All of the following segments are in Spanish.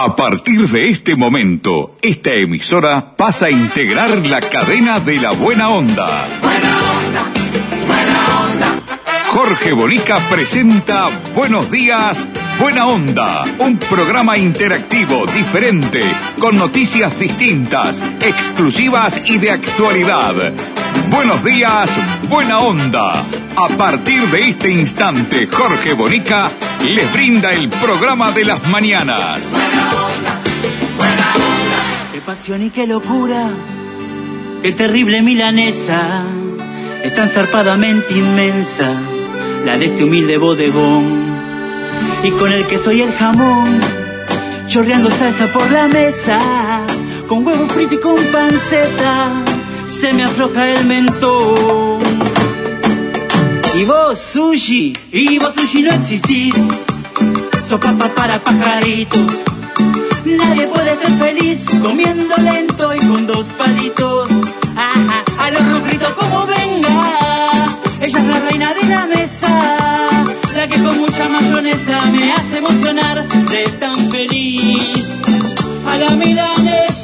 A partir de este momento, esta emisora pasa a integrar la cadena de la buena onda. Buena onda, buena onda. Jorge Bonica presenta Buenos días, Buena Onda, un programa interactivo, diferente, con noticias distintas, exclusivas y de actualidad. Buenos días, Buena Onda. A partir de este instante, Jorge Bonica les brinda el programa de las mañanas. Buena onda, buena onda. Qué pasión y qué locura, qué terrible milanesa, es tan zarpadamente inmensa, la de este humilde bodegón. Y con el queso y el jamón, chorreando salsa por la mesa, con huevo frito y con panceta, se me afloja el mentón. Y vos, sushi, y vos, sushi, no existís, sos para pajaritos. Nadie puede ser feliz comiendo lento y con dos palitos. Ajá, al horno frito como venga. Ella es la reina de la mesa, la que con mucha mayonesa me hace emocionar de tan feliz. A la milanesa,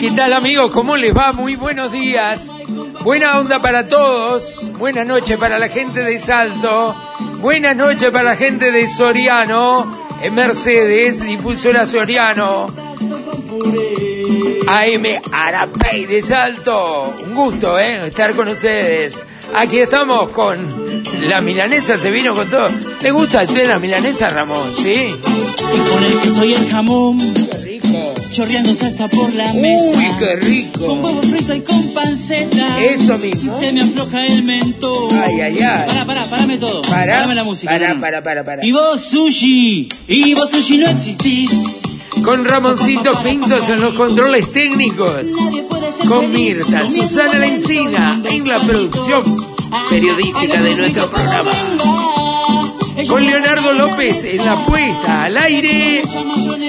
¿Qué tal amigos? ¿Cómo les va? Muy buenos días. Buena onda para todos. Buenas noches para la gente de Salto. Buenas noches para la gente de Soriano. Mercedes, difusora Soriano. AM Arapey de Salto. Un gusto, ¿eh? Estar con ustedes. Aquí estamos con la milanesa, se vino con todo. ¿Le gusta a usted la milanesa, Ramón? ¿Sí? Y con el queso y el jamón, Chorreando salsa por la mesa. Uy, qué rico. Con huevo frito y con panceta. Eso mismo. Se me afloja el mentón. Ay, ay, ay. Pará, pará, parame todo. Pará. Parame la música. Pará, no. pará, pará, pará. Y vos, sushi. Y vos, sushi, no existís. Con Ramoncito Pintos en los controles técnicos. Con Mirta, Susana La lento Encina y en la producción periodística de nuestro programa. Con Leonardo López en la puesta al aire.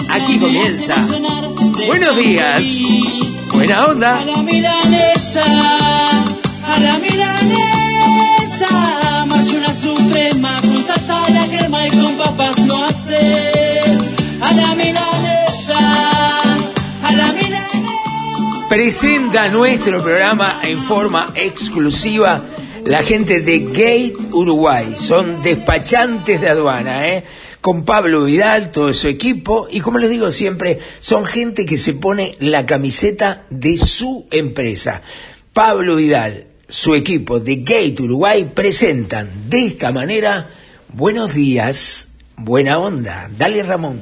Aquí comienza. Buenos días. Buena A onda. la milanesa, a la milanesa, marcha una suprema con salsa a la crema y con papas no hace. A la milanesa, a la milanesa. Presenta nuestro programa en forma exclusiva la gente de Gate Uruguay. Son despachantes de aduana, ¿eh? Con Pablo Vidal, todo su equipo. Y como les digo siempre, son gente que se pone la camiseta de su empresa. Pablo Vidal, su equipo de Gate Uruguay presentan de esta manera, buenos días, buena onda. Dale Ramón.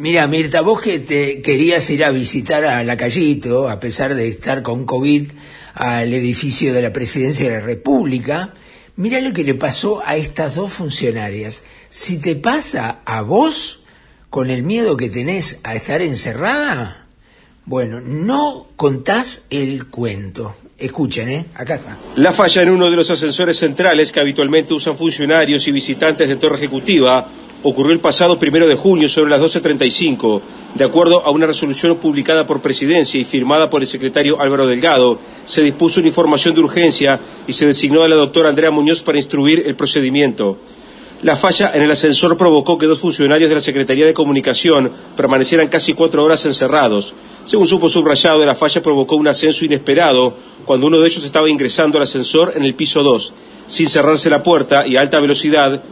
Mira, Mirta, vos que te querías ir a visitar a la Callito, a pesar de estar con COVID, al edificio de la Presidencia de la República, mira lo que le pasó a estas dos funcionarias. Si te pasa a vos, con el miedo que tenés a estar encerrada, bueno, no contás el cuento. Escuchen, ¿eh? Acá está. La falla en uno de los ascensores centrales que habitualmente usan funcionarios y visitantes de Torre Ejecutiva ocurrió el pasado primero de junio sobre las 12.35. De acuerdo a una resolución publicada por Presidencia y firmada por el secretario Álvaro Delgado, se dispuso una información de urgencia y se designó a la doctora Andrea Muñoz para instruir el procedimiento. La falla en el ascensor provocó que dos funcionarios de la Secretaría de Comunicación permanecieran casi cuatro horas encerrados. Según supo subrayado, la falla provocó un ascenso inesperado cuando uno de ellos estaba ingresando al ascensor en el piso 2. Sin cerrarse la puerta y a alta velocidad,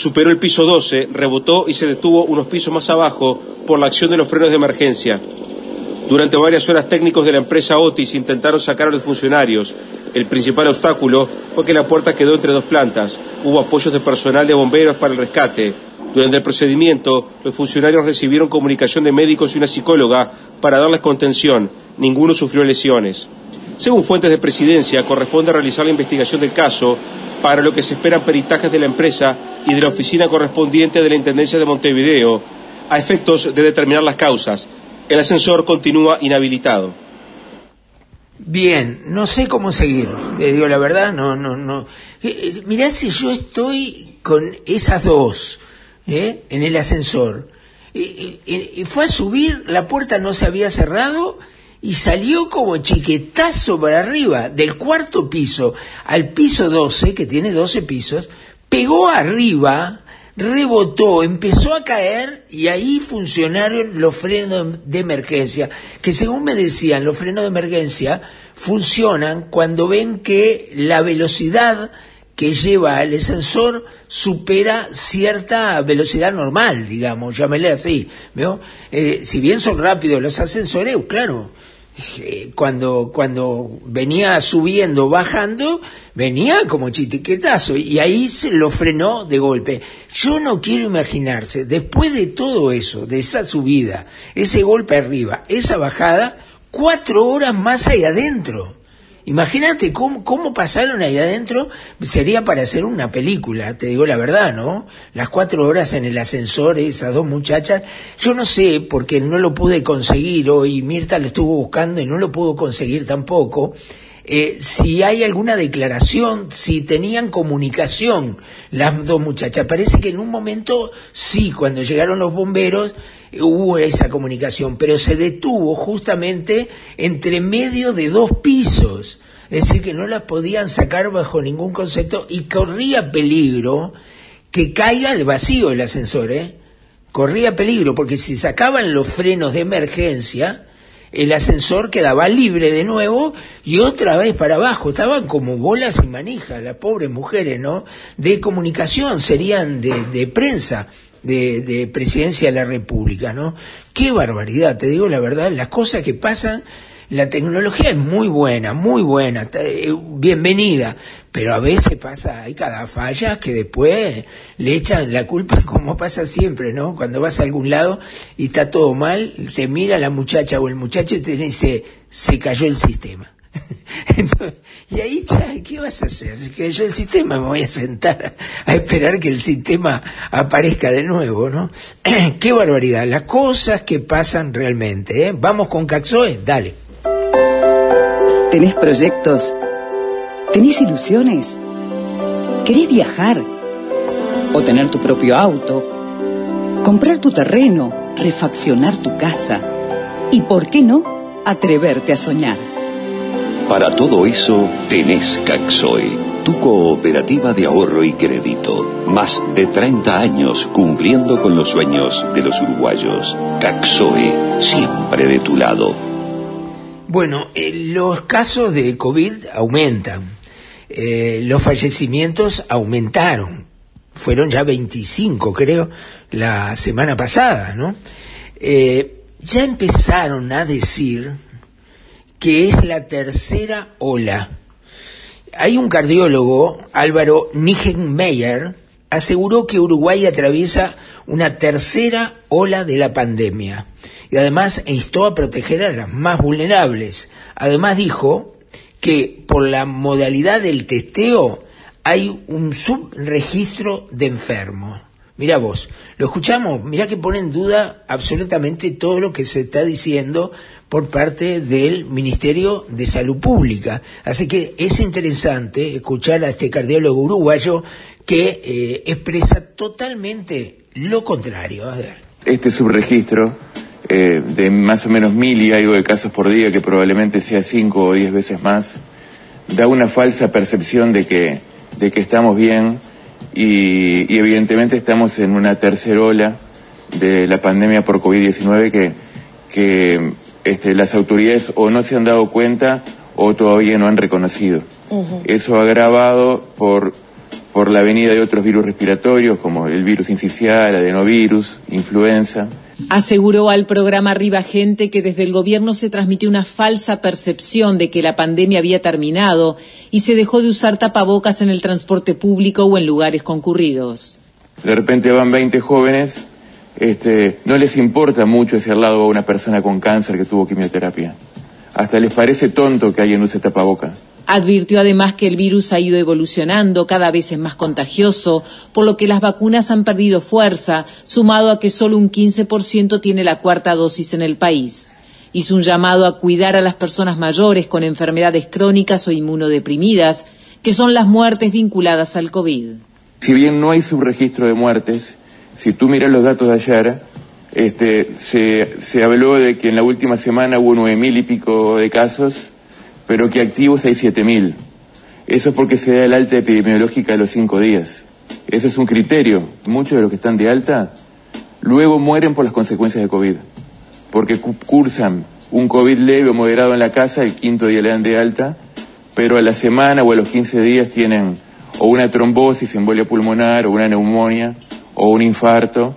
superó el piso 12, rebotó y se detuvo unos pisos más abajo por la acción de los frenos de emergencia. Durante varias horas técnicos de la empresa Otis intentaron sacar a los funcionarios. El principal obstáculo fue que la puerta quedó entre dos plantas. Hubo apoyos de personal de bomberos para el rescate. Durante el procedimiento, los funcionarios recibieron comunicación de médicos y una psicóloga para darles contención. Ninguno sufrió lesiones. Según fuentes de presidencia, corresponde realizar la investigación del caso para lo que se esperan peritajes de la empresa y de la oficina correspondiente de la Intendencia de Montevideo a efectos de determinar las causas. El ascensor continúa inhabilitado. Bien, no sé cómo seguir, le digo la verdad, no, no, no. Eh, eh, Mirá si yo estoy con esas dos ¿eh? en el ascensor. Y, y- y fue a subir, la puerta no se había cerrado y salió como chiquetazo para arriba, del cuarto piso al piso 12, que tiene 12 pisos, pegó arriba, rebotó, empezó a caer y ahí funcionaron los frenos de emergencia, que según me decían, los frenos de emergencia funcionan cuando ven que la velocidad que lleva el ascensor supera cierta velocidad normal, digamos, llámele así. ¿veo? Eh, si bien son rápidos los ascensores, claro, cuando, cuando venía subiendo, bajando, venía como chitiquetazo y ahí se lo frenó de golpe. Yo no quiero imaginarse, después de todo eso, de esa subida, ese golpe arriba, esa bajada, cuatro horas más ahí adentro. Imagínate cómo, cómo pasaron ahí adentro, sería para hacer una película, te digo la verdad, ¿no? Las cuatro horas en el ascensor, esas dos muchachas, yo no sé, porque no lo pude conseguir hoy, Mirta lo estuvo buscando y no lo pudo conseguir tampoco, eh, si hay alguna declaración, si tenían comunicación las dos muchachas. Parece que en un momento sí, cuando llegaron los bomberos, hubo esa comunicación, pero se detuvo justamente entre medio de dos pisos. Es decir, que no las podían sacar bajo ningún concepto y corría peligro que caiga al vacío el ascensor, ¿eh? Corría peligro, porque si sacaban los frenos de emergencia, el ascensor quedaba libre de nuevo y otra vez para abajo. Estaban como bolas y manijas, las pobres mujeres, ¿no? De comunicación, serían de, de prensa, de, de presidencia de la República, ¿no? Qué barbaridad, te digo la verdad, las cosas que pasan, la tecnología es muy buena, muy buena, eh, bienvenida, pero a veces pasa, hay cada falla que después le echan la culpa como pasa siempre, ¿no? Cuando vas a algún lado y está todo mal, te mira la muchacha o el muchacho y te dice, se cayó el sistema. Y ahí, ¿qué vas a hacer? Se cayó el sistema, me voy a sentar a esperar que el sistema aparezca de nuevo, ¿no? Qué barbaridad, las cosas que pasan realmente, ¿eh? Vamos con Caxoe, dale. ¿Tenés proyectos? ¿Tenés ilusiones? ¿Querés viajar? ¿O tener tu propio auto? ¿Comprar tu terreno? ¿Refaccionar tu casa? ¿Y por qué no? Atreverte a soñar. Para todo eso tenés Caxoe, tu cooperativa de ahorro y crédito. Más de 30 años cumpliendo con los sueños de los uruguayos. Caxoe, siempre de tu lado. Bueno, eh, los casos de COVID aumentan, Eh, los fallecimientos aumentaron, fueron ya 25 creo la semana pasada, ¿no? Eh, ya empezaron a decir que es la tercera ola. Hay un cardiólogo, Álvaro Nigenmeyer, aseguró que Uruguay atraviesa una tercera ola de la pandemia y además instó a proteger a las más vulnerables. Además dijo que por la modalidad del testeo hay un subregistro de enfermos. Mira vos, lo escuchamos, mira que pone en duda absolutamente todo lo que se está diciendo por parte del Ministerio de Salud Pública. Así que es interesante escuchar a este cardiólogo uruguayo que eh, expresa totalmente lo contrario. A ver. este subregistro eh, de más o menos mil y algo de casos por día, que probablemente sea cinco o diez veces más, da una falsa percepción de que, de que estamos bien y, y evidentemente estamos en una tercera ola de la pandemia por COVID-19 que, que este, las autoridades o no se han dado cuenta o todavía no han reconocido. Eso agravado por, por la venida de otros virus respiratorios como el virus incisional, adenovirus, influenza. Aseguró al programa Arriba Gente que desde el gobierno se transmitió una falsa percepción de que la pandemia había terminado y se dejó de usar tapabocas en el transporte público o en lugares concurridos. De repente van 20 jóvenes, este, no les importa mucho ese al lado a una persona con cáncer que tuvo quimioterapia. hasta les parece tonto que alguien use tapabocas. Advirtió además que el virus ha ido evolucionando, cada vez es más contagioso, por lo que las vacunas han perdido fuerza, sumado a que solo un 15% tiene la cuarta dosis en el país. Hizo un llamado a cuidar a las personas mayores con enfermedades crónicas o inmunodeprimidas, que son las muertes vinculadas al COVID. Si bien no hay subregistro de muertes, si tú miras los datos de ayer, este, se, habló de que en la última semana hubo nueve mil y pico de casos, pero que activos hay siete mil. Eso es porque se da el alta epidemiológica de los cinco días. Ese es un criterio. Muchos de los que están de alta luego mueren por las consecuencias de COVID, porque cursan un COVID leve o moderado en la casa, el quinto día le dan de alta, pero a la semana o a los 15 días tienen o una trombosis, embolia pulmonar, o una neumonía, o un infarto.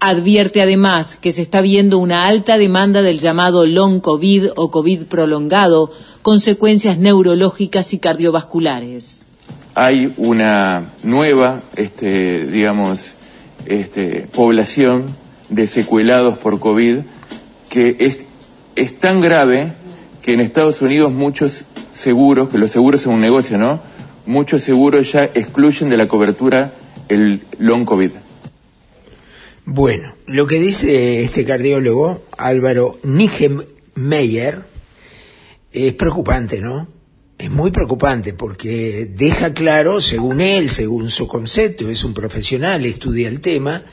Advierte además que se está viendo una alta demanda del llamado long COVID o COVID prolongado, consecuencias neurológicas y cardiovasculares. Hay una nueva, este, digamos, este, población de secuelados por COVID que es, es tan grave que en Estados Unidos muchos seguros, que los seguros son un negocio, ¿no? Muchos seguros ya excluyen de la cobertura el long COVID. Bueno, lo que dice este cardiólogo, Álvaro Meyer, es preocupante, ¿no? Es muy preocupante porque deja claro, según él, según su concepto, es un profesional, estudia el tema,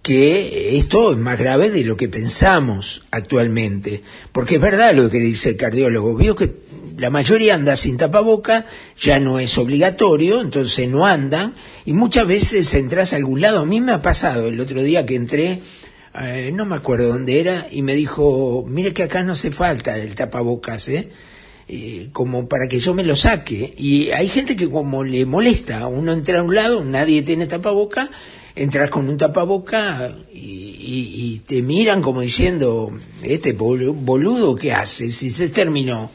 que esto es más grave de lo que pensamos actualmente. Porque es verdad lo que dice el cardiólogo, vio que la mayoría anda sin tapaboca, ya no es obligatorio, entonces no andan, y muchas veces entras a algún lado. A mí me ha pasado el otro día que entré, eh, no me acuerdo dónde era, y me dijo, mire que acá no hace falta el tapabocas, ¿eh? como para que yo me lo saque. Y hay gente que como le molesta, uno entra a un lado, nadie tiene tapaboca, entras con un tapaboca y, y te miran como diciendo, este boludo, ¿qué hace? Si se terminó.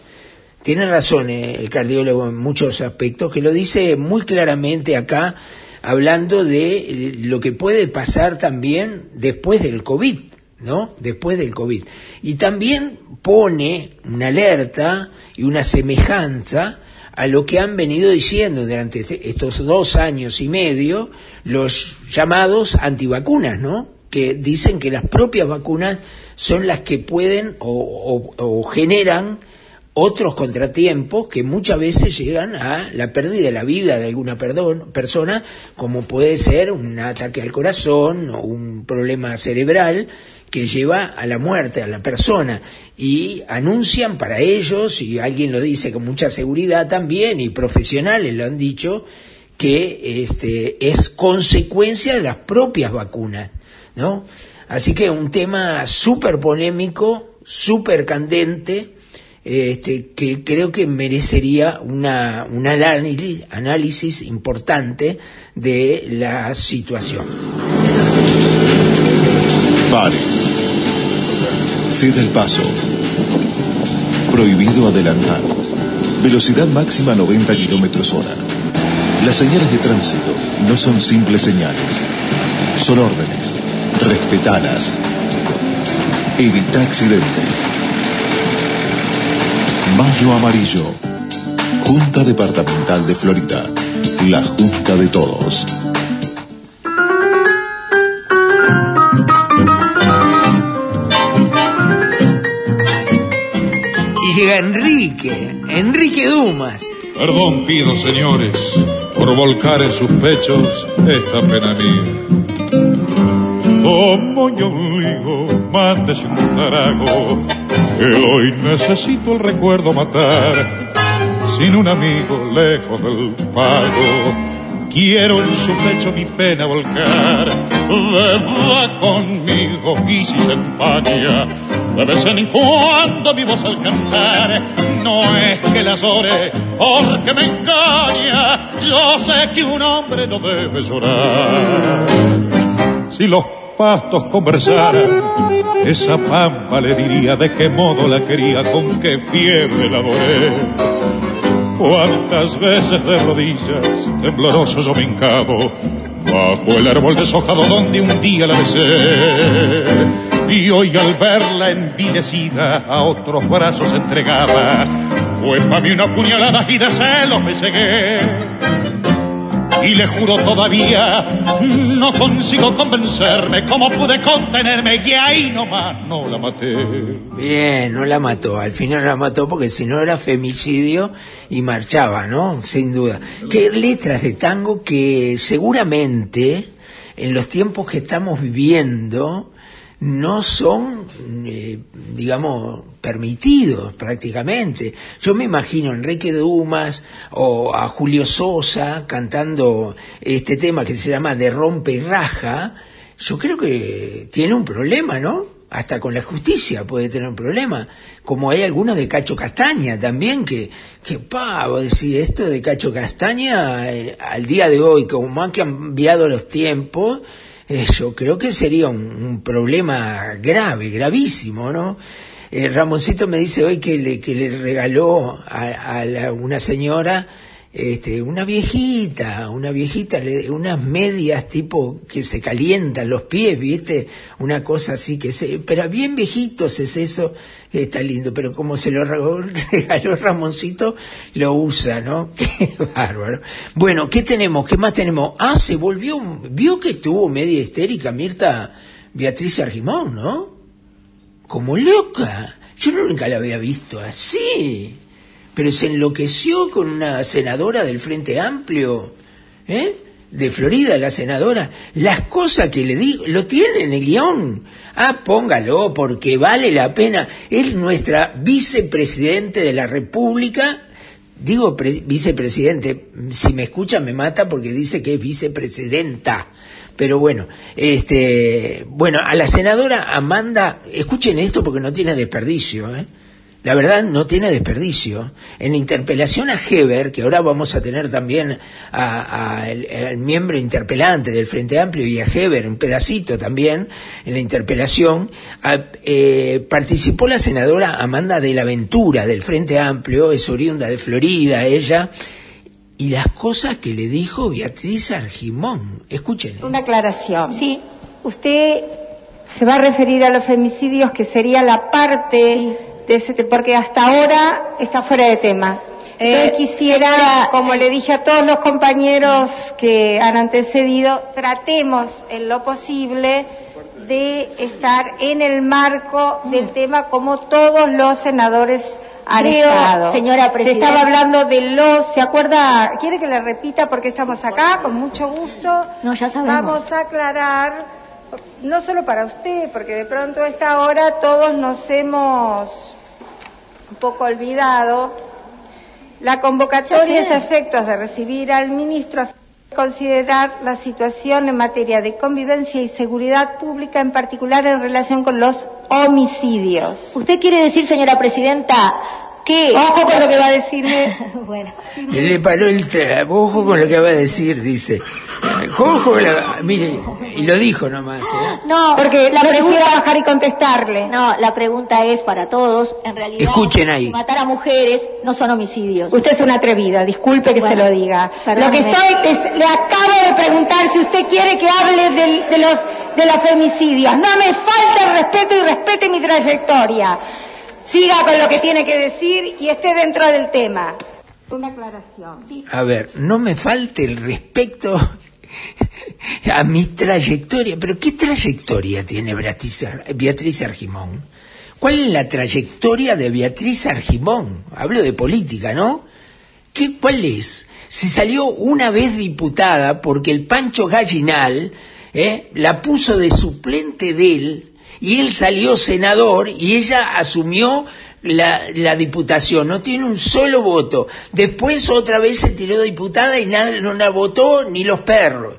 Tiene razón eh, el cardiólogo en muchos aspectos, que lo dice muy claramente acá, hablando de eh, lo que puede pasar también después del COVID, ¿no? Después del COVID. Y también pone una alerta y una semejanza a lo que han venido diciendo durante estos dos años y medio los llamados antivacunas, ¿no? Que dicen que las propias vacunas son las que pueden o, o generan otros contratiempos que muchas veces llegan a la pérdida de la vida de alguna persona, como puede ser un ataque al corazón o un problema cerebral que lleva a la muerte a la persona y anuncian para ellos, y alguien lo dice con mucha seguridad también, y profesionales lo han dicho, que este, es consecuencia de las propias vacunas, ¿no? Así que un tema súper polémico, súper candente, este, que creo que merecería una, un análisis, importante de la situación. Pare. Ceda el paso. Prohibido adelantar. Velocidad máxima 90 kilómetros hora. Las señales de tránsito no son simples señales. Son órdenes. Respetalas. Evita accidentes. Mayo Amarillo. Junta Departamental de Florida. La Junta de Todos. Y llega Enrique, Enrique Dumas. Perdón pido, señores, por volcar en sus pechos esta pena mía. Como yo digo, mándese un trago, que hoy necesito el recuerdo matar. Sin un amigo lejos del pago, quiero en su pecho mi pena volcar. Beba conmigo y si se empaña, de vez en cuando mi voz al cantar. No es que la llore porque me engaña, yo sé que un hombre no debe llorar. Si los pastos conversaran, esa pampa le diría de qué modo la quería, con qué fiebre la adoré. Cuántas veces de rodillas, tembloroso yo me bajo el árbol deshojado donde un día la besé. y hoy al verla envilecida a otros brazos entregada, fue para mí una puñalada y de celos me cegué. Y le juro todavía, no consigo convencerme cómo pude contenerme y ahí nomás no la maté. Bien, no la mató. Al final la mató porque si no era femicidio y marchaba, ¿no? Sin duda. Qué letras de tango que seguramente en los tiempos que estamos viviendo no son, eh, digamos, permitidos prácticamente. Yo me imagino a Enrique Dumas o a Julio Sosa cantando este tema que se llama De rompe y raja. Yo creo que tiene un problema, ¿no? Hasta con la justicia puede tener un problema. Como hay algunos de Cacho Castaña también, que, que pa, vos esto de Cacho Castaña, eh, al día de hoy, como han cambiado los tiempos, eh, yo creo que sería un, problema grave, gravísimo, ¿no? Eh, Ramoncito me dice hoy que le, que le regaló a, a la- una señora este, una viejita, una viejita, unas medias tipo que se calientan los pies, ¿viste? Una cosa así que se, pero bien viejitos es eso, está lindo, pero como se lo regaló Ramoncito, lo usa, ¿no? Qué bárbaro. Bueno, ¿qué tenemos? ¿Qué más tenemos? Ah, se volvió, vio que estuvo media histérica Mirta Beatriz Argimón, ¿no? Como loca. Yo nunca la había visto así pero se enloqueció con una senadora del Frente Amplio, ¿eh? De Florida, la senadora. Las cosas que le digo, lo tiene en el guion. Ah, póngalo, porque vale la pena. Es nuestra vicepresidente de la República. Digo pre- vicepresidente, si me escucha me mata porque dice que es vicepresidenta. Pero bueno, este, bueno, a la senadora Amanda, escuchen esto porque no tiene desperdicio, ¿eh? La verdad no tiene desperdicio. En la interpelación a Heber, que ahora vamos a tener también a- a el- al miembro interpelante del Frente Amplio y a Heber, un pedacito también, en la interpelación, a- eh, participó la senadora Amanda de la Ventura del Frente Amplio, es oriunda de Florida, ella, y las cosas que le dijo Beatriz Argimón. Escuchen. Una aclaración. Sí. Usted se va a referir a los femicidios que sería la parte de ese, te- porque hasta ahora está fuera de tema. Entonces Eh, quisiera, como le dije a todos los compañeros que han antecedido, tratemos en lo posible de estar en el marco del tema como todos los senadores han Creo, estado. señora Se presidenta- estaba hablando de los, ¿se acuerda? ¿Quiere que le repita por qué estamos acá? Con mucho gusto. No, ya sabemos. Vamos a aclarar, no solo para usted, porque de pronto a esta hora todos nos hemos un poco olvidado. La convocatoria es a efectos de recibir al ministro a considerar la situación en materia de convivencia y seguridad pública, en particular en relación con los homicidios. ¿Usted quiere decir, señora presidenta, que... Ojo con lo que va a decirme. bueno. Le paró el tra- ojo con lo que va a decir, dice. Ojo, la- mire, y lo dijo nomás. ¿eh? No, Porque la no pregunta... bajar y contestarle. No, la pregunta es para todos. En realidad, Escuchen ahí. matar a mujeres no son homicidios. Usted es una atrevida, disculpe que Bueno, se lo diga. Lo que estoy es, le acabo de preguntar si usted quiere que hable del- de, los de los femicidios. No me falte el respeto y respete mi trayectoria. Siga con lo que tiene que decir y esté dentro del tema. Una aclaración. A ver, no me falte el respeto a mi trayectoria. Pero ¿qué trayectoria tiene Beatriz, Ar- Beatriz Argimón? ¿Cuál es la trayectoria de Beatriz Argimón? Hablo de política, ¿no? ¿Qué, ¿Cuál es? Se salió una vez diputada porque el Pancho Gallinal ¿eh? la puso de suplente de él y él salió senador y ella asumió la, la diputación, no tiene un solo voto. Después otra vez se tiró de diputada y nada, no la votó ni los perros.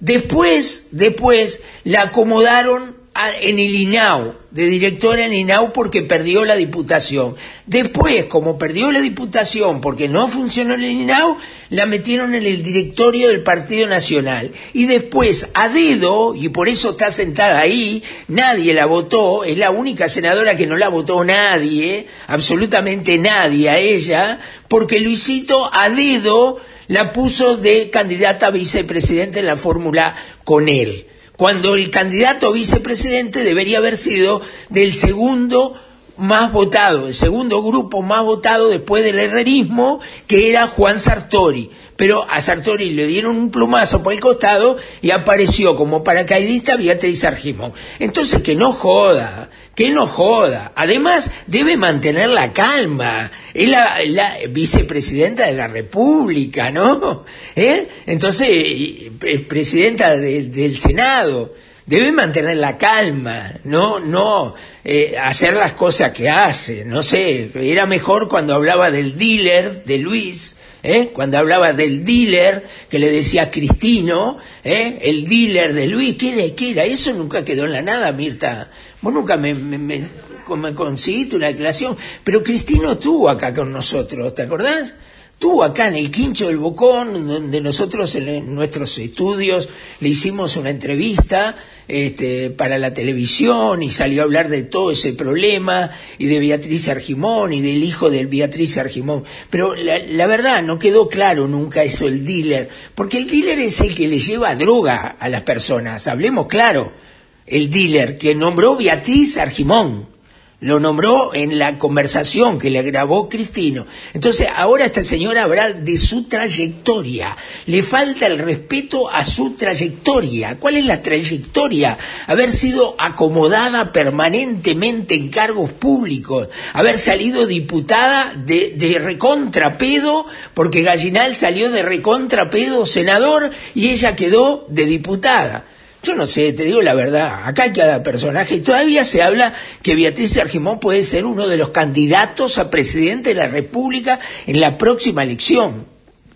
Después, después la acomodaron en el INAU, de directora en INAU porque perdió la diputación. Después, como perdió la diputación porque no funcionó en el INAU, la metieron en el directorio del Partido Nacional. Y después, a dedo, y por eso está sentada ahí, nadie la votó, es la única senadora que no la votó nadie, absolutamente nadie a ella, porque Luisito a dedo la puso de candidata a vicepresidente en la fórmula con él cuando el candidato a vicepresidente debería haber sido del segundo más votado, el segundo grupo más votado después del herrerismo, que era Juan Sartori. Pero a Sartori le dieron un plumazo por el costado y apareció como paracaidista Beatriz Argimón. Entonces que no joda, que no joda. Además, debe mantener la calma. Es la, vicepresidenta de la República, ¿no? ¿Eh? Entonces, eh, presidenta del, Senado debe mantener la calma, no, no eh, hacer las cosas que hace. No sé, era mejor cuando hablaba del dealer de Luis, ¿eh? cuando hablaba del dealer que le decía Cristino, ¿eh? el dealer de Luis, ¿qué era? ¿Qué era? Eso nunca quedó en la nada, Mirta. Vos nunca me, me, me, conseguiste una declaración, pero Cristino estuvo acá con nosotros, ¿te acordás? Tú acá en el Quincho del Bocón, donde nosotros en nuestros estudios le hicimos una entrevista este, para la televisión y salió a hablar de todo ese problema y de Beatriz Argimón y del hijo del Beatriz Argimón. Pero la, la verdad no quedó claro nunca eso el dealer, porque el dealer es el que le lleva droga a las personas, hablemos claro, el dealer que nombró Beatriz Argimón lo nombró en la conversación que le grabó Cristino. Entonces, ahora esta señora habla de su trayectoria. Le falta el respeto a su trayectoria. ¿Cuál es la trayectoria? Haber sido acomodada permanentemente en cargos públicos, haber salido diputada de, de recontrapedo, porque Gallinal salió de recontrapedo senador y ella quedó de diputada. Yo no sé, te digo la verdad, acá hay cada personaje todavía se habla que Beatriz Argimón puede ser uno de los candidatos a presidente de la República en la próxima elección.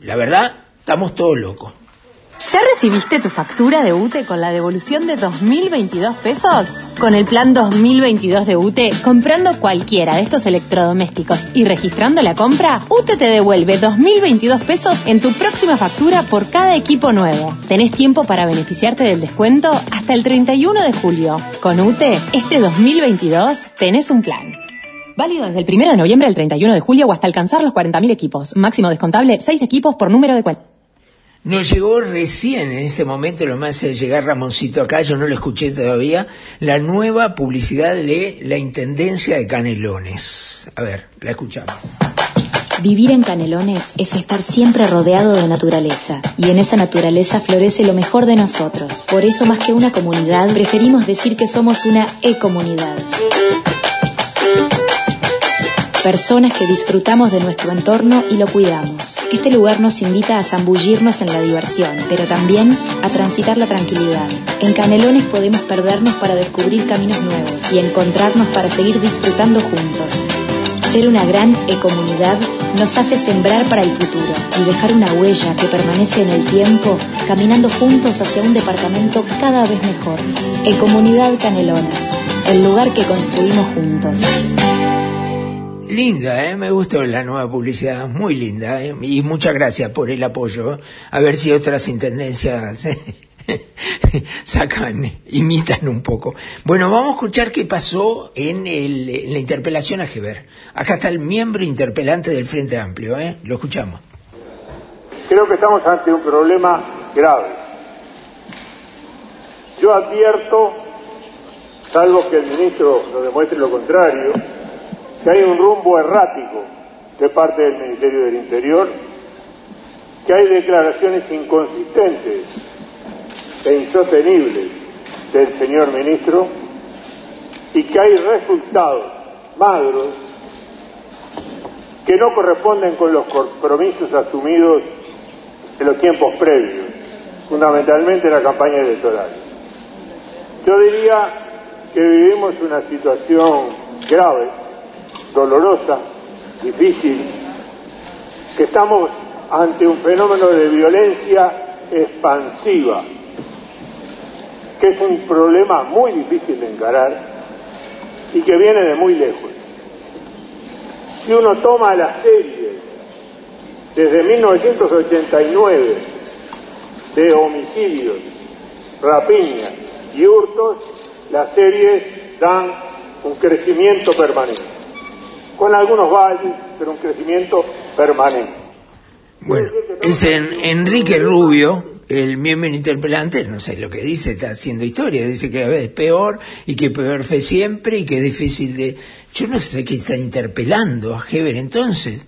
La verdad, estamos todos locos. ¿Ya recibiste tu factura de UTE con la devolución de 2.022 pesos? Con el plan 2022 de UTE, comprando cualquiera de estos electrodomésticos y registrando la compra, UTE te devuelve 2.022 pesos en tu próxima factura por cada equipo nuevo. Tenés tiempo para beneficiarte del descuento hasta el 31 de julio. Con UTE, este 2022 tenés un plan. Válido desde el 1 de noviembre al 31 de julio o hasta alcanzar los 40.000 equipos. Máximo descontable, 6 equipos por número de cuenta. Nos llegó recién, en este momento, lo más hace llegar Ramoncito acá, yo no lo escuché todavía, la nueva publicidad de la Intendencia de Canelones. A ver, la escuchamos. Vivir en Canelones es estar siempre rodeado de naturaleza, y en esa naturaleza florece lo mejor de nosotros. Por eso, más que una comunidad, preferimos decir que somos una e-comunidad. Personas que disfrutamos de nuestro entorno y lo cuidamos. Este lugar nos invita a zambullirnos en la diversión, pero también a transitar la tranquilidad. En Canelones podemos perdernos para descubrir caminos nuevos y encontrarnos para seguir disfrutando juntos. Ser una gran ecomunidad nos hace sembrar para el futuro y dejar una huella que permanece en el tiempo, caminando juntos hacia un departamento cada vez mejor. Ecomunidad Canelones, el lugar que construimos juntos. Linda, ¿eh? me gustó la nueva publicidad, muy linda, ¿eh? y muchas gracias por el apoyo. A ver si otras intendencias sacan, imitan un poco. Bueno, vamos a escuchar qué pasó en, el, en la interpelación a Geber. Acá está el miembro interpelante del Frente Amplio, ¿eh? lo escuchamos. Creo que estamos ante un problema grave. Yo advierto, salvo que el ministro nos demuestre lo contrario, que hay un rumbo errático de parte del Ministerio del Interior, que hay declaraciones inconsistentes e insostenibles del señor ministro y que hay resultados magros que no corresponden con los compromisos asumidos en los tiempos previos, fundamentalmente en la campaña electoral. Yo diría que vivimos una situación grave dolorosa, difícil, que estamos ante un fenómeno de violencia expansiva, que es un problema muy difícil de encarar y que viene de muy lejos. Si uno toma la serie desde 1989 de homicidios, rapiñas y hurtos, las series dan un crecimiento permanente con algunos valles, pero un crecimiento permanente. Bueno, es en Enrique Rubio, el miembro interpelante, no sé lo que dice, está haciendo historia, dice que a veces es peor y que peor fue siempre y que es difícil de... Yo no sé qué está interpelando a Heber entonces,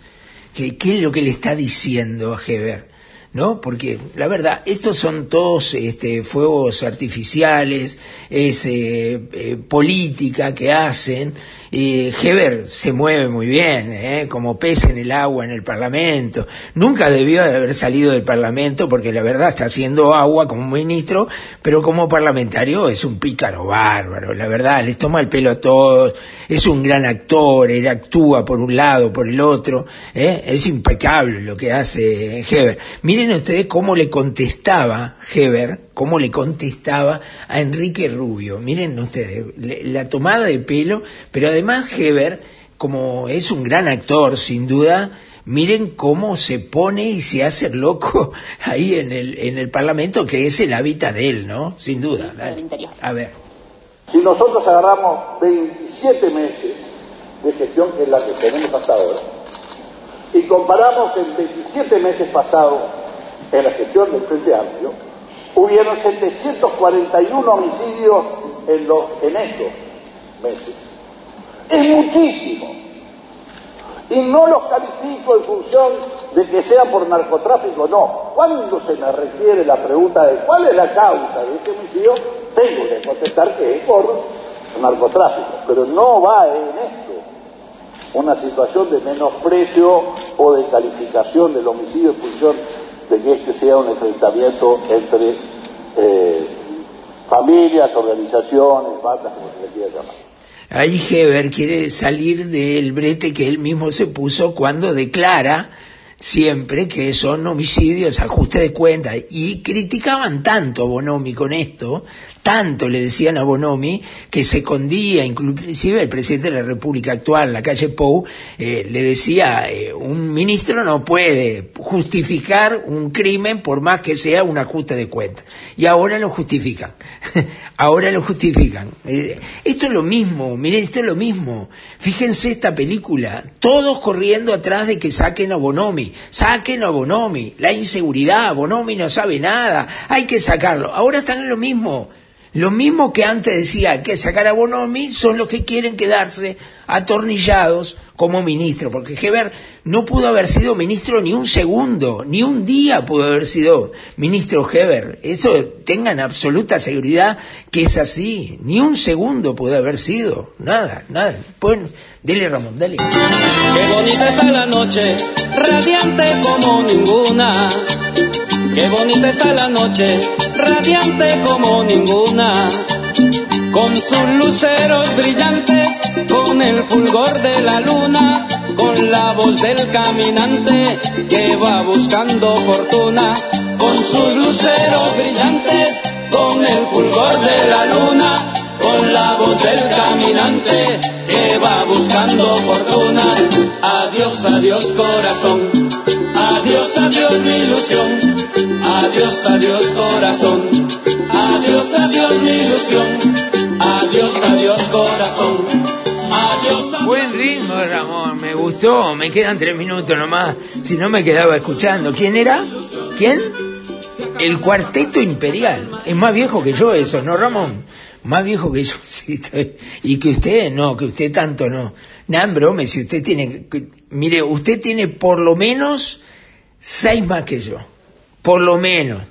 ¿qué, qué es lo que le está diciendo a Heber? ¿No? Porque la verdad, estos son todos este, fuegos artificiales, es eh, eh, política que hacen. Y Heber se mueve muy bien, ¿eh? como pez en el agua en el Parlamento. Nunca debió de haber salido del Parlamento porque la verdad está haciendo agua como ministro, pero como parlamentario es un pícaro bárbaro. La verdad, les toma el pelo a todos. Es un gran actor, él actúa por un lado, por el otro. ¿eh? Es impecable lo que hace Heber. Miren ustedes cómo le contestaba Heber, cómo le contestaba a Enrique Rubio. Miren ustedes, la tomada de pelo, pero además Heber, como es un gran actor, sin duda, miren cómo se pone y se hace loco ahí en el, en el Parlamento, que es el hábitat de él, ¿no? Sin duda. Dale. A ver. Si nosotros agarramos 27 meses de gestión, que es la que tenemos hasta ahora, y comparamos el 27 meses pasados en la gestión del Frente Amplio, hubieron 741 homicidios en, los, en estos meses. Es muchísimo. Y no los califico en función de que sea por narcotráfico, no. Cuando se me requiere la pregunta de cuál es la causa de este homicidio, tengo que contestar que es por narcotráfico. Pero no va en esto una situación de menosprecio o de calificación del homicidio en función de que sea un enfrentamiento entre eh, familias, organizaciones, bandas, como se le quiera llamar. Ahí Heber quiere salir del brete que él mismo se puso cuando declara siempre que son homicidios, ajuste de cuentas, y criticaban tanto a Bonomi con esto, tanto le decían a Bonomi, que se escondía, inclusive el presidente de la República actual, la calle Pou, eh, le decía, eh, un ministro no puede justificar un crimen por más que sea un ajuste de cuentas. Y ahora lo justifican. ahora lo justifican. Eh, esto es lo mismo, miren, esto es lo mismo. Fíjense esta película, todos corriendo atrás de que saquen a Bonomi, saquen a Bonomi, la inseguridad, Bonomi no sabe nada, hay que sacarlo. Ahora están en lo mismo. Lo mismo que antes decía que sacar a Bonomi son los que quieren quedarse atornillados como ministro, porque Heber no pudo haber sido ministro ni un segundo, ni un día pudo haber sido ministro Heber. Eso tengan absoluta seguridad que es así, ni un segundo pudo haber sido, nada, nada. Bueno, dele Ramón, dale. Qué bonita está la noche, radiante como ninguna. Qué bonita está la noche, radiante como ninguna. Con sus luceros brillantes, con el fulgor de la luna, con la voz del caminante que va buscando fortuna. Con sus luceros brillantes, con el fulgor de la luna, con la voz del caminante que va buscando fortuna. Adiós, adiós corazón, adiós, adiós mi ilusión, adiós, adiós corazón, gustó, me quedan tres minutos nomás, si no me quedaba escuchando. ¿Quién era? ¿Quién? El Cuarteto Imperial. Es más viejo que yo eso, ¿no, Ramón? Más viejo que yo, sí. Y que usted, no, que usted tanto no. Nada, en broma, si usted tiene... Mire, usted tiene por lo menos seis más que yo. Por lo menos.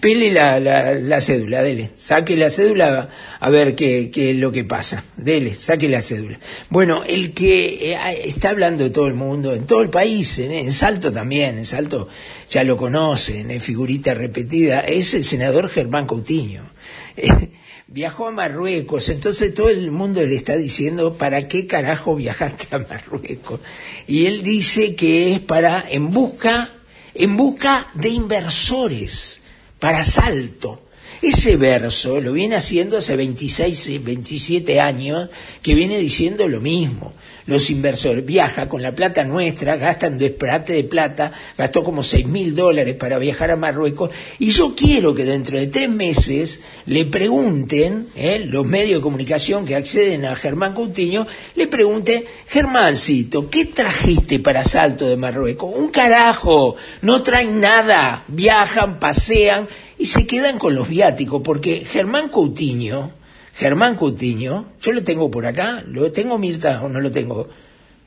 Pele la, la, la cédula, dele. Saque la cédula a ver qué, qué lo que pasa. Dele, saque la cédula. Bueno, el que eh, está hablando de todo el mundo, en todo el país, en, en Salto también, en Salto ya lo conocen, es figurita repetida, es el senador Germán Coutinho. Eh, viajó a Marruecos, entonces todo el mundo le está diciendo, ¿para qué carajo viajaste a Marruecos? Y él dice que es para, en busca, en busca de inversores, para Salto. Ese verso lo viene haciendo hace 26, 27 años, que viene diciendo lo mismo. los inversores. Viaja con la plata nuestra, gasta en desperate de plata, gastó como seis mil dólares para viajar a Marruecos. Y yo quiero que dentro de tres meses le pregunten, ¿eh? los medios de comunicación que acceden a Germán Coutinho, le pregunten, Germáncito, ¿qué trajiste para Salto de Marruecos? Un carajo, no traen nada, viajan, pasean y se quedan con los viáticos, porque Germán Coutinho, Germán Coutinho, yo lo tengo por acá, lo tengo Mirta o no lo tengo,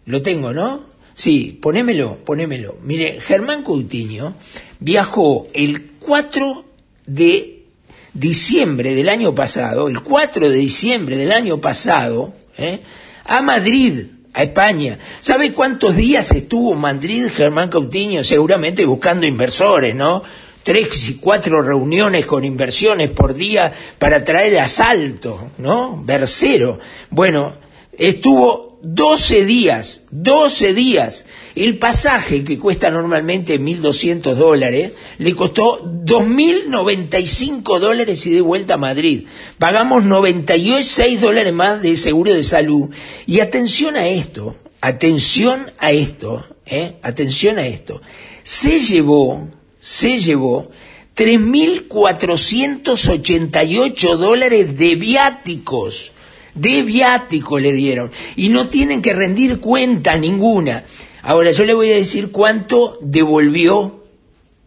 lo tengo, ¿no? Sí, ponémelo, ponémelo. Mire, Germán Coutinho viajó el 4 de diciembre del año pasado, el 4 de diciembre del año pasado, ¿eh? a Madrid, a España. ¿Sabe cuántos días estuvo en Madrid Germán Coutinho? Seguramente buscando inversores, ¿no? Tres y cuatro reuniones con inversiones por día para traer asalto, ¿no? Versero. Bueno, estuvo 12 días, 12 días. El pasaje que cuesta normalmente 1.200 dólares, le costó 2.095 dólares y de vuelta a Madrid. Pagamos 96 dólares más de seguro de salud. Y atención a esto, atención a esto, ¿eh? atención a esto. Se llevó se llevó 3.488 dólares de viáticos. De viáticos le dieron. Y no tienen que rendir cuenta ninguna. Ahora yo le voy a decir cuánto devolvió,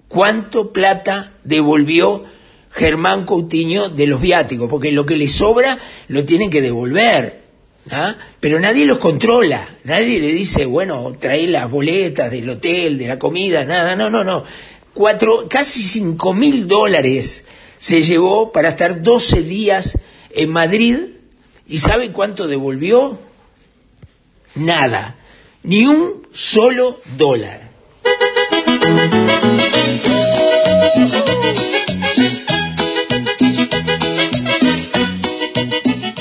cuánto plata devolvió Germán Coutinho de los viáticos, porque lo que le sobra lo tienen que devolver. ¿ah? Pero nadie los controla, nadie le dice, bueno, trae las boletas del hotel, de la comida, nada, no, no, no cuatro, casi cinco mil dólares se llevó para estar 12 días en Madrid y ¿sabe cuánto devolvió? Nada, ni un solo dólar.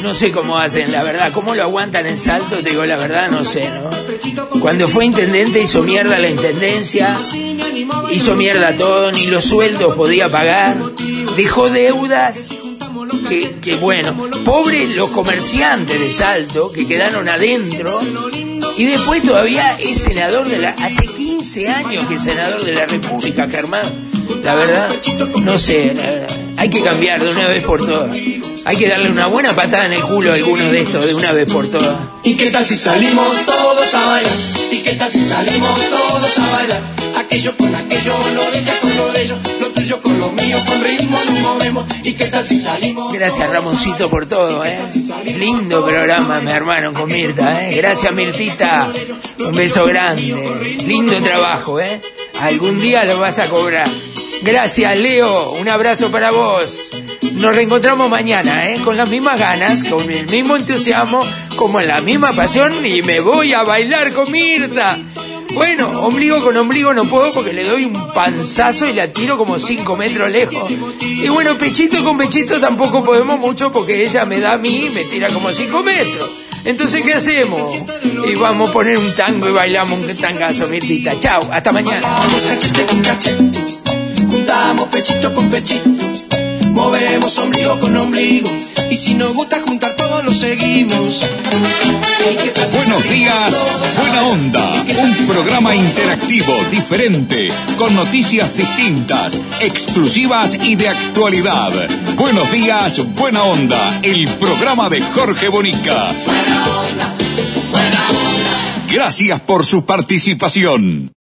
No sé cómo hacen, la verdad, cómo lo aguantan en salto, te digo la verdad, no sé, ¿no? Cuando fue intendente hizo mierda la intendencia, hizo mierda todo, ni los sueldos podía pagar, dejó deudas, que, bueno, pobres los comerciantes de Salto que quedaron adentro, y después todavía es senador de la, hace 15 años que es senador de la República, Germán. La verdad, no sé, hay que cambiar de una vez por todas. Hay que darle una buena patada en el culo a alguno de estos de una vez por todas. ¿Y qué tal si salimos todos a bailar? ¿Y qué tal si salimos todos a bailar? Aquello con aquello, lo de ella con lo de ellos, lo tuyo con lo mío, con ritmo nos movemos. ¿Y qué tal si salimos? Gracias Ramoncito por todo, ¿eh? Lindo programa, mi hermano, con Mirta, ¿eh? Gracias Mirtita, un beso grande. Lindo trabajo, ¿eh? Algún día lo vas a cobrar. Gracias, Leo. Un abrazo para vos. Nos reencontramos mañana, ¿eh? Con las mismas ganas, con el mismo entusiasmo, como en la misma pasión y me voy a bailar con Mirta. Bueno, ombligo con ombligo no puedo porque le doy un panzazo y la tiro como cinco metros lejos. Y bueno, pechito con pechito tampoco podemos mucho porque ella me da a mí y me tira como cinco metros. Entonces, ¿qué hacemos? Y vamos a poner un tango y bailamos un tangazo, Mirtita. Chao, hasta mañana. Movemos ombligo con ombligo. Y si nos gusta juntar todo lo seguimos. Buenos días, buena onda. Un programa interactivo, diferente, con noticias distintas, exclusivas y de actualidad. Buenos días, buena onda. El programa de Jorge Bonica. Gracias por su participación.